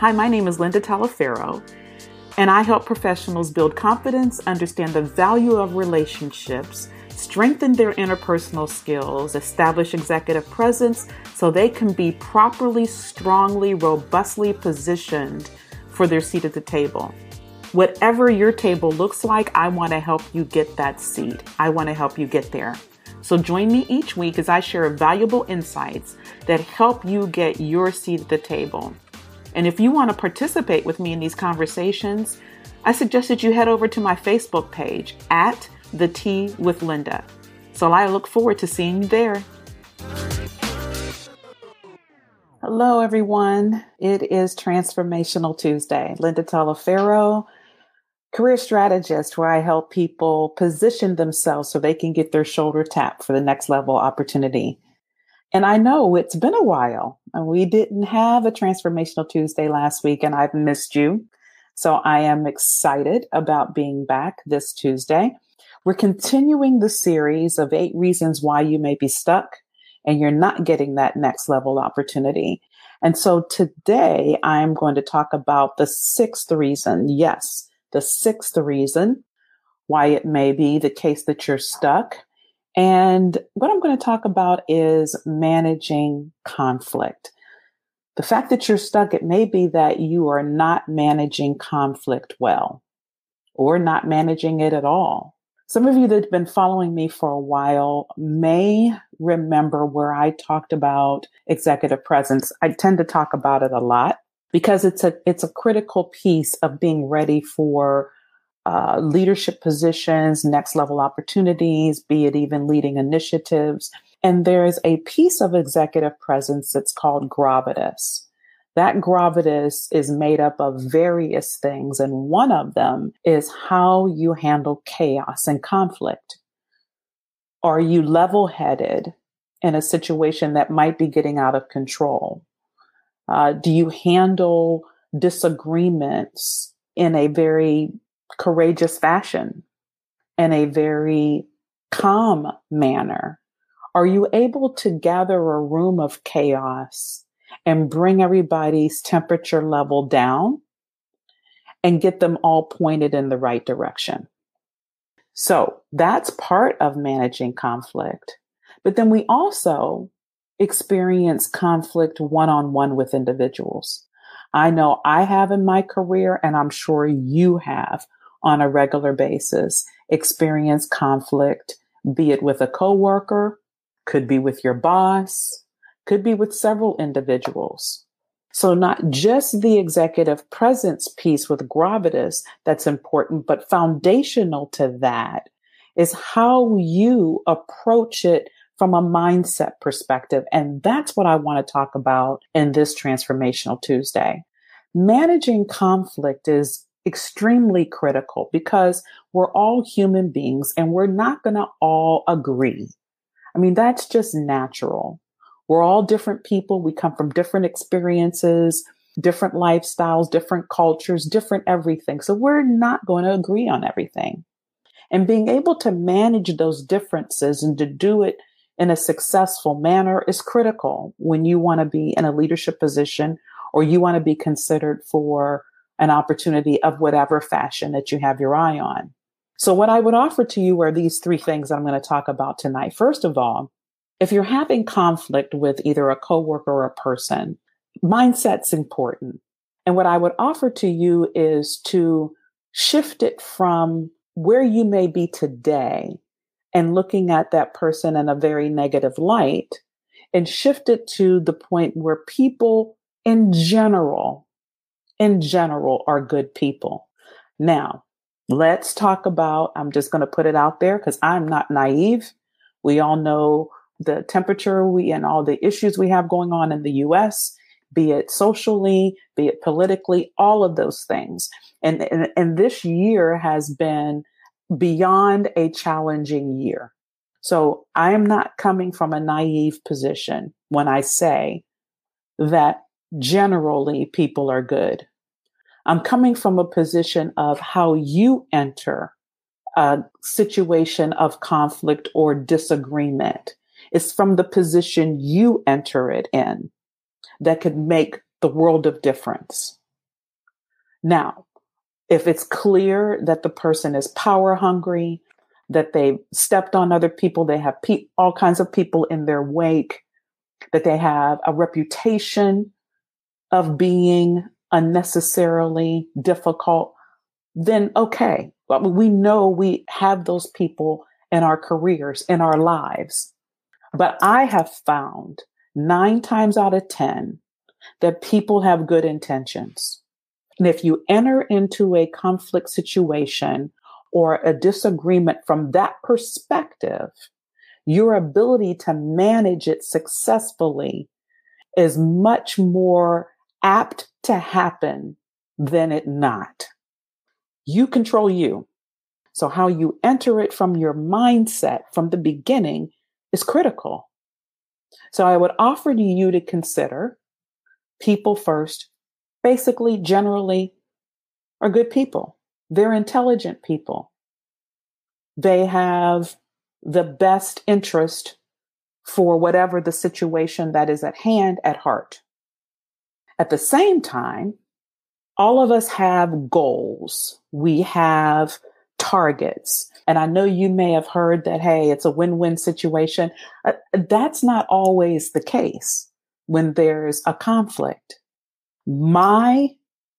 Hi, my name is Linda Taliaferro, and I help professionals build confidence, understand the value of relationships, strengthen their interpersonal skills, establish executive presence so they can be properly, strongly, robustly positioned for their seat at the table. Whatever your table looks like, I want to help you get that seat. I want to help you get there. So join me each week as I share valuable insights that help you get your seat at the table. And if you want to participate with me in these conversations, I suggest that you head over to my Facebook page at The Tea with Linda. So I look forward to seeing you there. Hello, everyone. It is Transformational Tuesday. Linda Taliaferro, career strategist, where I help people position themselves so they can get their shoulder tapped for the next level opportunity. And I know it's been a while. And we didn't have a Transformational Tuesday last week, and I've missed you. So I am excited about being back this Tuesday. We're continuing the series of eight reasons why you may be stuck and you're not getting that next level opportunity. And so today I'm going to talk about the sixth reason. Yes, the sixth reason why it may be the case that you're stuck and what I'm going to talk about is managing conflict. The fact that you're stuck, it may be that you are not managing conflict well or not managing it at all. Some of you that have been following me for a while may remember where I talked about executive presence. I tend to talk about it a lot because it's a, it's a critical piece of being ready for uh, leadership positions, next level opportunities, be it even leading initiatives. And there's a piece of executive presence that's called gravitas. That gravitas is made up of various things, and one of them is how you handle chaos and conflict. Are you level headed in a situation that might be getting out of control? Uh, do you handle disagreements in a very courageous fashion in a very calm manner? Are you able to gather a room of chaos and bring everybody's temperature level down and get them all pointed in the right direction? So that's part of managing conflict. But then we also experience conflict one on one with individuals. I know I have in my career, and I'm sure you have on a regular basis experience conflict, be it with a coworker, could be with your boss, could be with several individuals. So not just the executive presence piece with gravitas that's important, but foundational to that is how you approach it from a mindset perspective. And that's what I want to talk about in this transformational Tuesday. Managing conflict is extremely critical because we're all human beings and we're not going to all agree. I mean, that's just natural. We're all different people. We come from different experiences, different lifestyles, different cultures, different everything. So we're not going to agree on everything. And being able to manage those differences and to do it in a successful manner is critical when you want to be in a leadership position or you want to be considered for an opportunity of whatever fashion that you have your eye on. So what I would offer to you are these three things I'm going to talk about tonight. First of all, if you're having conflict with either a coworker or a person, mindset's important. And what I would offer to you is to shift it from where you may be today and looking at that person in a very negative light and shift it to the point where people in general in general are good people. Now, let's talk about, I'm just going to put it out there because I'm not naive. We all know the temperature we and all the issues we have going on in the US, be it socially, be it politically, all of those things. And, and, and this year has been beyond a challenging year. So I am not coming from a naive position when I say that generally people are good. I'm coming from a position of how you enter a situation of conflict or disagreement. It's from the position you enter it in that could make the world of difference. Now, if it's clear that the person is power hungry, that they stepped on other people, they have pe- all kinds of people in their wake, that they have a reputation of being unnecessarily difficult, then okay. We know we have those people in our careers, in our lives. But I have found nine times out of 10 that people have good intentions. And if you enter into a conflict situation or a disagreement from that perspective, your ability to manage it successfully is much more apt to happen than it not. You control you. So how you enter it from your mindset from the beginning is critical. So I would offer to you to consider people first, basically, generally, are good people. They're intelligent people. They have the best interest for whatever the situation that is at hand at heart. At the same time, all of us have goals. We have targets. And I know you may have heard that, hey, it's a win win situation. Uh, that's not always the case when there's a conflict. My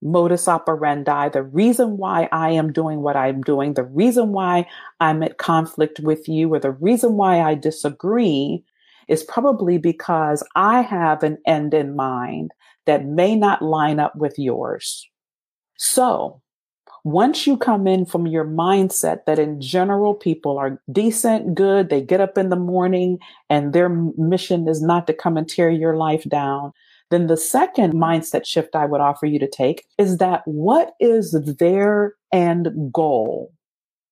modus operandi, the reason why I am doing what I'm doing, the reason why I'm at conflict with you, or the reason why I disagree is probably because I have an end in mind that may not line up with yours. So once you come in from your mindset that in general people are decent, good, they get up in the morning and their mission is not to come and tear your life down, then the second mindset shift I would offer you to take is that what is their end goal?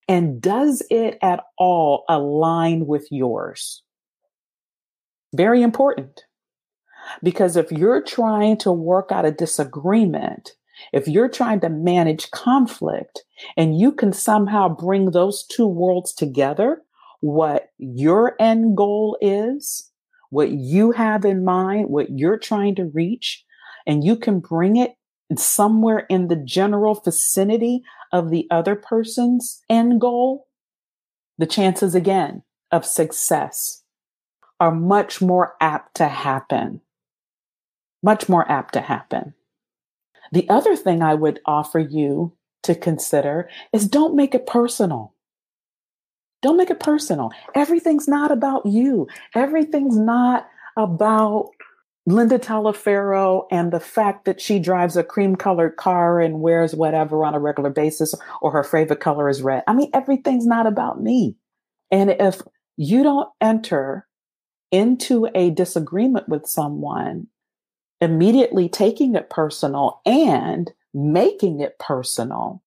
And does it at all align with yours? Very important. Because if you're trying to work out a disagreement if you're trying to manage conflict and you can somehow bring those two worlds together, what your end goal is, what you have in mind, what you're trying to reach, and you can bring it somewhere in the general vicinity of the other person's end goal, the chances again of success are much more apt to happen. Much more apt to happen. The other thing I would offer you to consider is don't make it personal. Don't make it personal. Everything's not about you. Everything's not about Linda Taliaferro and the fact that she drives a cream colored car and wears whatever on a regular basis or her favorite color is red. I mean, everything's not about me. And if you don't enter into a disagreement with someone immediately taking it personal and making it personal,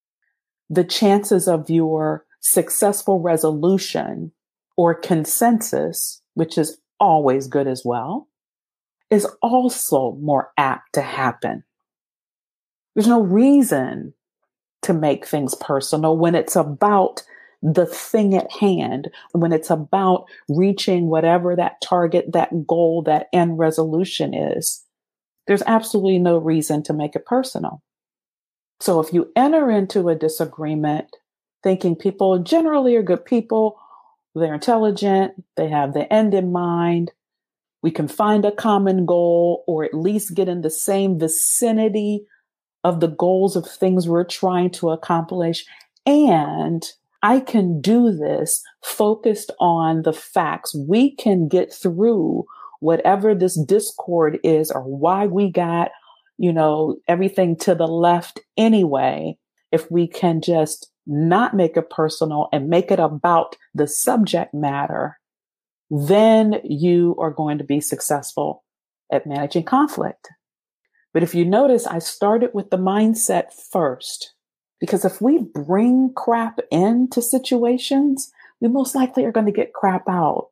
the chances of your successful resolution or consensus, which is always good as well, is also more apt to happen. There's no reason to make things personal when it's about the thing at hand, when it's about reaching whatever that target, that goal, that end resolution is. There's absolutely no reason to make it personal. So if you enter into a disagreement thinking people generally are good people, they're intelligent, they have the end in mind, we can find a common goal or at least get in the same vicinity of the goals of things we're trying to accomplish. And I can do this focused on the facts. We can get through whatever this discord is or why we got, you know, everything to the left anyway, if we can just not make it personal and make it about the subject matter, then you are going to be successful at managing conflict. But if you notice, I started with the mindset first, because if we bring crap into situations, we most likely are going to get crap out.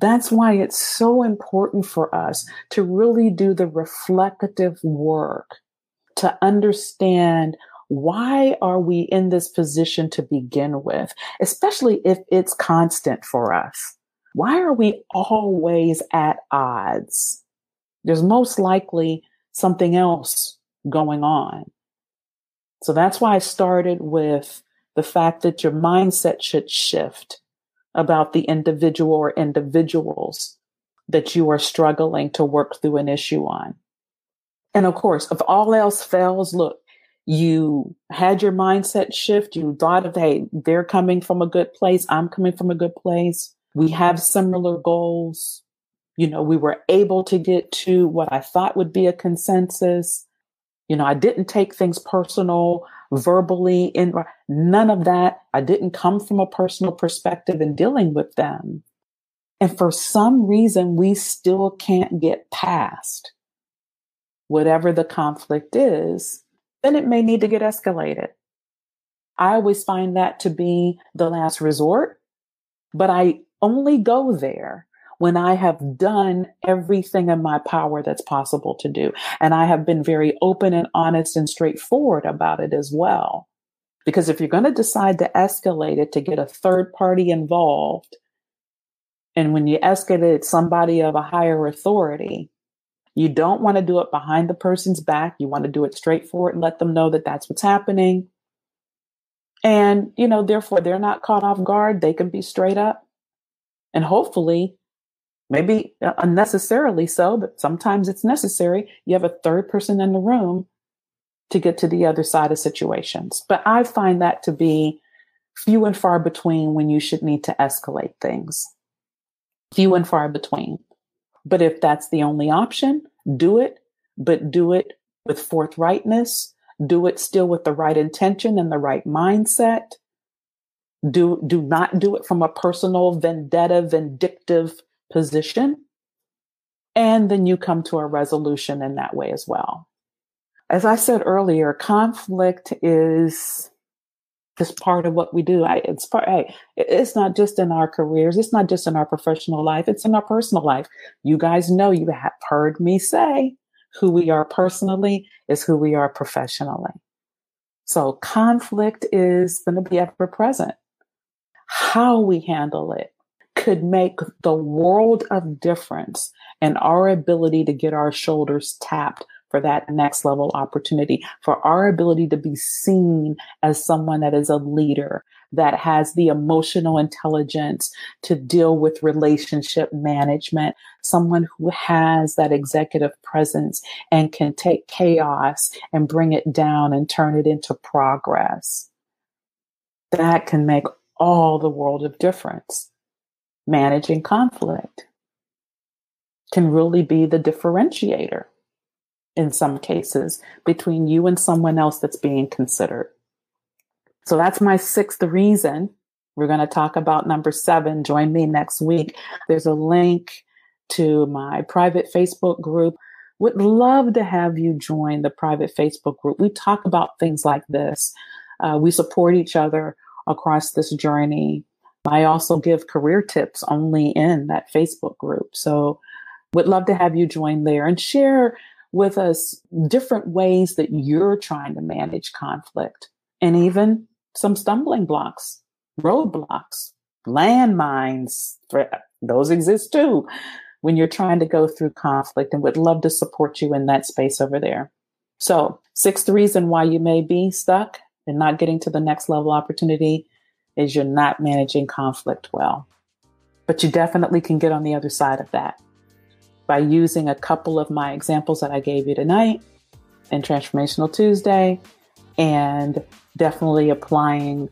That's why it's so important for us to really do the reflective work to understand why are we in this position to begin with, especially if it's constant for us. Why are we always at odds? There's most likely something else going on. So that's why I started with the fact that your mindset should shift about the individual or individuals that you are struggling to work through an issue on. And of course, if all else fails, look, you had your mindset shift. You thought of, hey, they're coming from a good place. I'm coming from a good place. We have similar goals. You know, we were able to get to what I thought would be a consensus. You know, I didn't take things personal verbally in none of that. I didn't come from a personal perspective in dealing with them. And for some reason, we still can't get past whatever the conflict is, then it may need to get escalated. I always find that to be the last resort, but I only go there when I have done everything in my power that's possible to do. And I have been very open and honest and straightforward about it as well. Because if you're going to decide to escalate it to get a third party involved, and when you escalate it, somebody of a higher authority, you don't want to do it behind the person's back. You want to do it straightforward and let them know that that's what's happening. And, you know, therefore they're not caught off guard. They can be straight up. And hopefully maybe uh, unnecessarily so, but sometimes it's necessary. You have a third person in the room to get to the other side of situations. But I find that to be few and far between when you should need to escalate things. Few and far between. But if that's the only option, do it, but do it with forthrightness. Do it still with the right intention and the right mindset. Do, do not do it from a personal vendetta, vindictive position. And then you come to a resolution in that way as well. As I said earlier, conflict is just part of what we do. I, it's part, hey, it's not just in our careers. It's not just in our professional life. It's in our personal life. You guys know you have heard me say who we are personally is who we are professionally. So conflict is going to be ever present. How we handle it could make the world of difference in our ability to get our shoulders tapped for that next level opportunity, for our ability to be seen as someone that is a leader, that has the emotional intelligence to deal with relationship management, someone who has that executive presence and can take chaos and bring it down and turn it into progress. That can make all the world of difference managing conflict can really be the differentiator in some cases between you and someone else that's being considered. So that's my sixth reason. We're going to talk about number seven. Join me next week. There's a link to my private Facebook group. Would love to have you join the private Facebook group. We talk about things like this. Uh, we support each other across this journey. I also give career tips only in that Facebook group. So would love to have you join there and share with us different ways that you're trying to manage conflict and even some stumbling blocks, roadblocks, landmines. Those exist too when you're trying to go through conflict and would love to support you in that space over there. So, sixth reason why you may be stuck and not getting to the next level opportunity is you're not managing conflict well. But you definitely can get on the other side of that by using a couple of my examples that I gave you tonight in Transformational Tuesday and definitely applying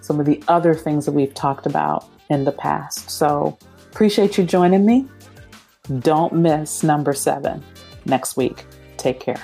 some of the other things that we've talked about in the past. So appreciate you joining me. Don't miss number seven next week. Take care.